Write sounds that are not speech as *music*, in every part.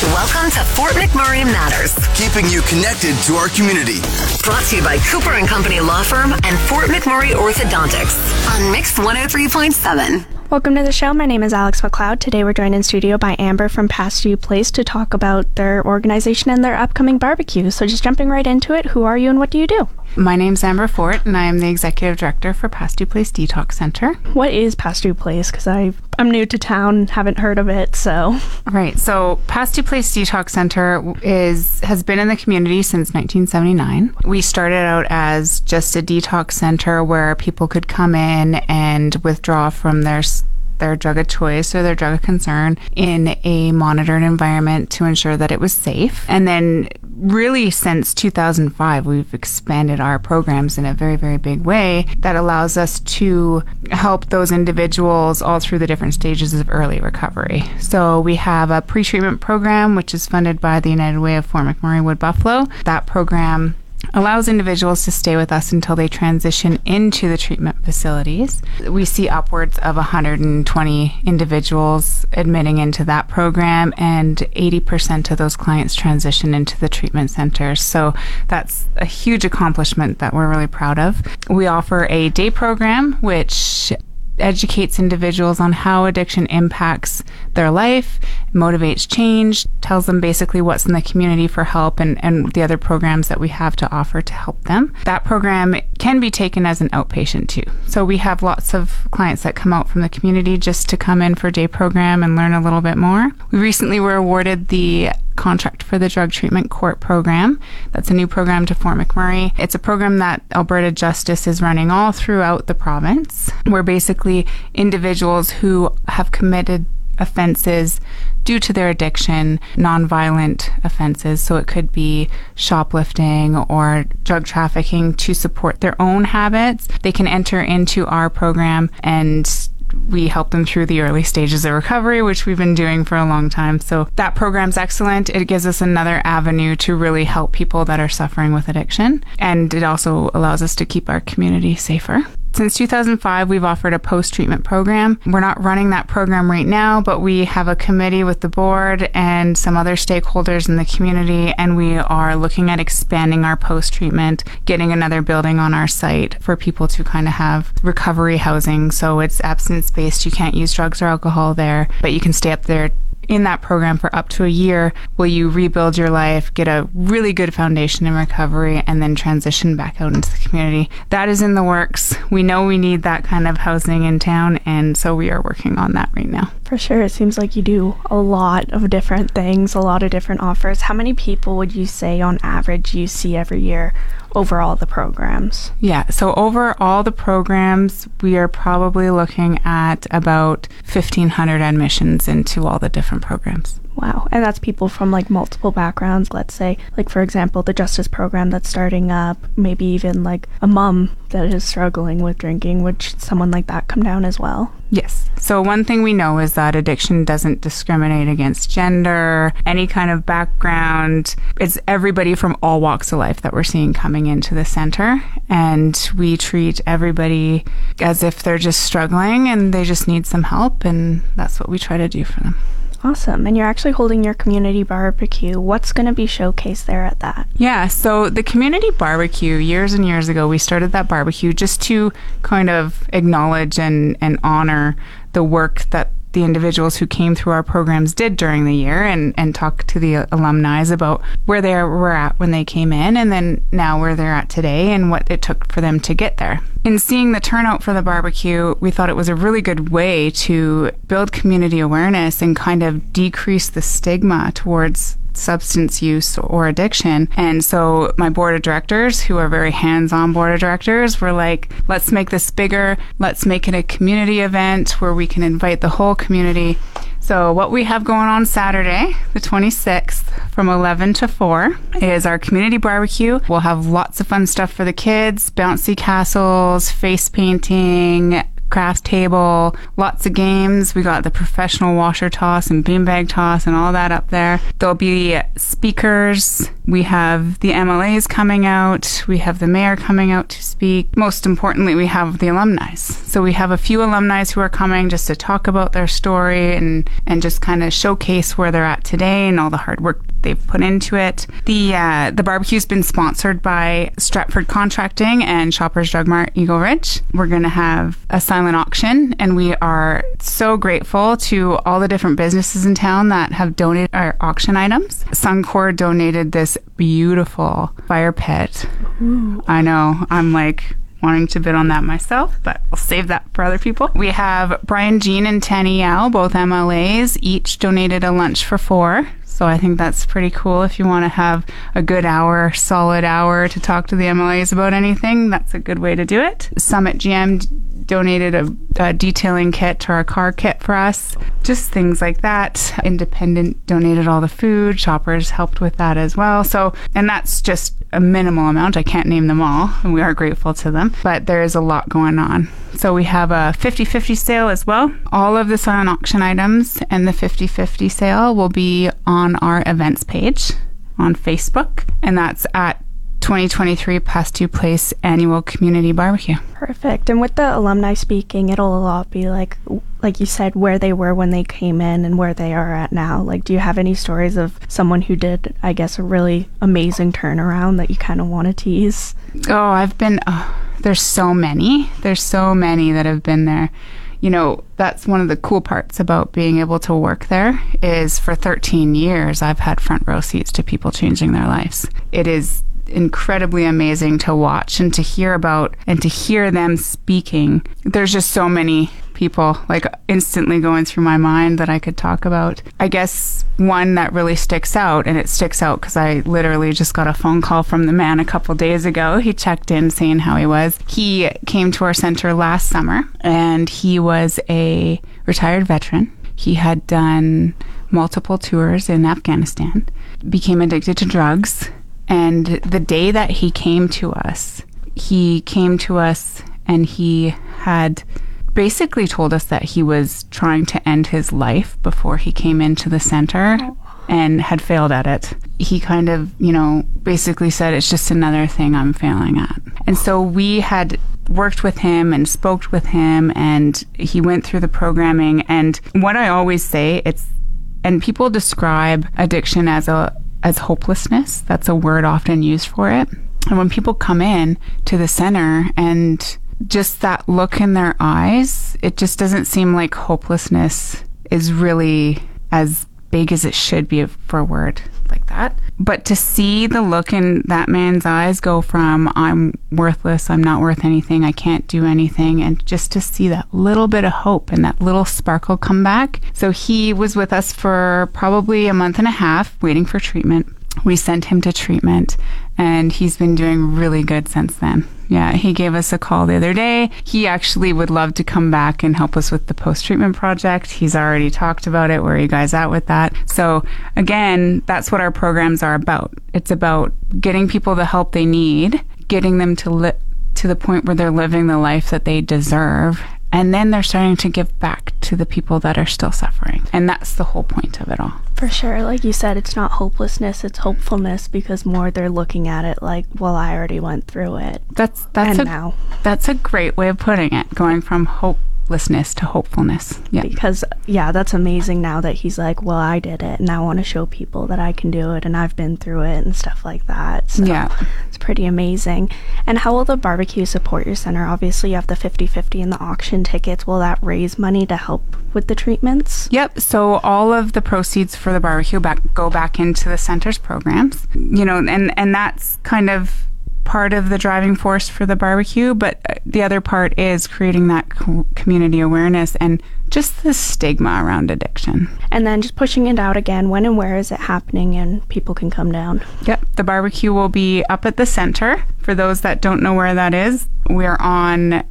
Welcome to Fort McMurray Matters. Keeping you connected to our community. Brought to you by Cooper and Company Law Firm and Fort McMurray Orthodontics on Mix 103.7. Welcome to the show. My name is Alex McLeod. Today we're joined in studio by Amber from Pastew Place to talk about their organization and their upcoming barbecue. So just jumping right into it, who are you and what do you do? My name's Amber Fort, and I am the executive director for Pastew Place Detox Center. What is Pastew Place? Because I'm new to town, haven't heard of it, so. Right. So Pastew Place Detox Center is has been in the community since 1979. We started out as just a detox center where people could come in and withdraw from their their drug of choice or their drug of concern in a monitored environment to ensure that it was safe. And then really since 2005 we've expanded our programs in a very very big way that allows us to help those individuals all through the different stages of early recovery so we have a pre-treatment program which is funded by the united way of fort mcmurray wood buffalo that program allows individuals to stay with us until they transition into the treatment facilities. We see upwards of 120 individuals admitting into that program, and 80% of those clients transition into the treatment centers. So that's a huge accomplishment that we're really proud of. We offer a day program, which educates individuals on how addiction impacts their life, motivates change, tells them basically what's in the community for help and, and the other programs that we have to offer to help them. That program can be taken as an outpatient too. So we have lots of clients that come out from the community just to come in for day program and learn a little bit more. We recently were awarded the contract for the drug treatment court program. That's a new program to Fort McMurray. It's a program that Alberta Justice is running all throughout the province, where basically individuals who have committed offenses due to their addiction, nonviolent offenses. So it could be shoplifting or drug trafficking to support their own habits. They can enter into our program and we help them through the early stages of recovery, which we've been doing for a long time. So that program's excellent. It gives us another avenue to really help people that are suffering with addiction. And it also allows us to keep our community safer. Since 2005, we've offered a post treatment program. We're not running that program right now, but we have a committee with the board and some other stakeholders in the community, and we are looking at expanding our post treatment, getting another building on our site for people to kind of have recovery housing. So it's abstinence based. You can't use drugs or alcohol there, but you can stay up there in that program for up to a year will you rebuild your life, get a really good foundation in recovery, and then transition back out into the community. That is in the works. We know we need that kind of housing in town, and so we are working on that right now. For sure. It seems like you do a lot of different things, a lot of different offers. How many people would you say on average you see every year over all the programs? Yeah, so over all the programs, we are probably looking at about 1,500 admissions into all the different programs. Wow. And that's people from like multiple backgrounds. Let's say, like, for example, the justice program that's starting up, maybe even like a mom that is struggling with drinking. Would someone like that come down as well? Yes. So, one thing we know is that addiction doesn't discriminate against gender, any kind of background. It's everybody from all walks of life that we're seeing coming into the center. And we treat everybody as if they're just struggling and they just need some help. And that's what we try to do for them. Awesome. And you're actually holding your community barbecue. What's going to be showcased there at that? Yeah, so the community barbecue, years and years ago, we started that barbecue just to kind of acknowledge and, and honor the work that the individuals who came through our programs did during the year and, and talk to the alumni about where they were at when they came in and then now where they're at today and what it took for them to get there. In seeing the turnout for the barbecue, we thought it was a really good way to build community awareness and kind of decrease the stigma towards substance use or addiction. And so my board of directors, who are very hands on board of directors, were like, let's make this bigger. Let's make it a community event where we can invite the whole community So, what we have going on Saturday, the 26th, from 11 to 4, is our community barbecue. We'll have lots of fun stuff for the kids bouncy castles, face painting, craft table, lots of games. We got the professional washer toss and beanbag toss and all that up there. There'll be speakers. We have the MLAs coming out. We have the mayor coming out to speak. Most importantly, we have the alumni. So we have a few alumni who are coming just to talk about their story and, and just kind of showcase where they're at today and all the hard work they've put into it. The uh, the barbecue's been sponsored by Stratford Contracting and Shoppers Drug Mart Eagle Ridge. We're going to have a silent auction, and we are so grateful to all the different businesses in town that have donated our auction items. Suncor donated this beautiful fire pit. I know. I'm like wanting to bid on that myself, but I'll save that for other people. We have Brian Jean and Tanny Yao, both MLAs, each donated a lunch for four. So I think that's pretty cool. If you want to have a good hour, solid hour to talk to the MLAs about anything, that's a good way to do it. Summit GM donated a, a, detailing kit to our car kit for us. Just things like that. Independent donated all the food. Shoppers helped with that as well. So, and that's just a minimal amount. I can't name them all, and we are grateful to them. But there is a lot going on. So we have a 50 50 sale as well. All of the silent auction items and the 50 50 sale will be on our events page on Facebook, and that's at 2023 Past Pastew Place Annual Community Barbecue. Perfect. And with the alumni speaking, it'll a lot be like, like you said, where they were when they came in and where they are at now. Like, do you have any stories of someone who did, I guess, a really amazing turnaround that you kind of want to tease? Oh, I've been, oh, there's so many. There's so many that have been there you know that's one of the cool parts about being able to work there is for 13 years i've had front row seats to people changing their lives it is incredibly amazing to watch and to hear about and to hear them speaking. There's just so many people like instantly going through my mind that I could talk about. I guess one that really sticks out, and it sticks out because I literally just got a phone call from the man a couple days ago. He checked in saying how he was. He came to our center last summer and he was a retired veteran. He had done multiple tours in Afghanistan, became addicted to drugs, and the day that he came to us, he came to us and he had basically told us that he was trying to end his life before he came into the center and had failed at it. He kind of, you know, basically said, It's just another thing I'm failing at. And so we had worked with him and spoke with him and he went through the programming. And what I always say, it's, and people describe addiction as a as hopelessness. That's a word often used for it. And when people come in to the center and just that look in their eyes, it just doesn't seem like hopelessness is really as big as it should be for a word like that. But to see the look in that man's eyes go from I'm worthless, I'm not worth anything, I can't do anything, and just to see that little bit of hope and that little sparkle come back. So he was with us for probably a month and a half waiting for treatment. We sent him to treatment and he's been doing really good since then. Yeah, he gave us a call the other day. He actually would love to come back and help us with the post treatment project. He's already talked about it. Where are you guys at with that? So, again, that's what our programs are about. It's about getting people the help they need, getting them to li- to the point where they're living the life that they deserve, and then they're starting to give back to the people that are still suffering. And that's the whole point of it all. For sure. Like you said, it's not hopelessness, it's hopefulness because more they're looking at it like, well, I already went through it. That's that's and a, now. That's a great way of putting it, going from hope hopelessness to hopefulness. Yeah. Because yeah, that's amazing now that he's like, well, I did it and I want to show people that I can do it and I've been through it and stuff like that. So yeah. it's pretty amazing. And how will the barbecue support your center? Obviously, you have the 50/50 and the auction tickets. Will that raise money to help with the treatments? Yep. So all of the proceeds for the barbecue back go back into the center's programs. You know, and and that's kind of part of the driving force for the barbecue, but uh, the other part is creating that co- community awareness and just the stigma around addiction. And then just pushing it out again. When and where is it happening and people can come down? Yep. The barbecue will be up at the center. For those that don't know where that is, we're on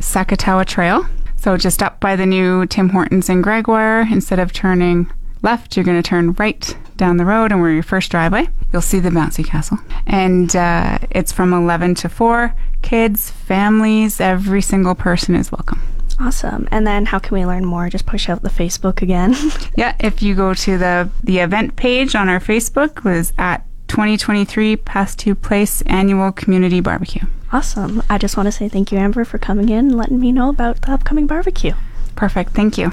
Sakitawaw Trail. So just up by the new Tim Hortons in Gregoire, instead of turning left, you're going to turn right down the road, and we're your first driveway. You'll see the bouncy castle, and uh, it's from 11 to 4. Kids, families, every single person is welcome. Awesome. And then how can we learn more? Just push out the Facebook again. *laughs* Yeah, if you go to the the event page on our Facebook was at 2023 Pastew Place Annual Community Barbecue. awesome. I just want to say thank you, Amber, for coming in and letting me know about the upcoming barbecue. Perfect. Thank you.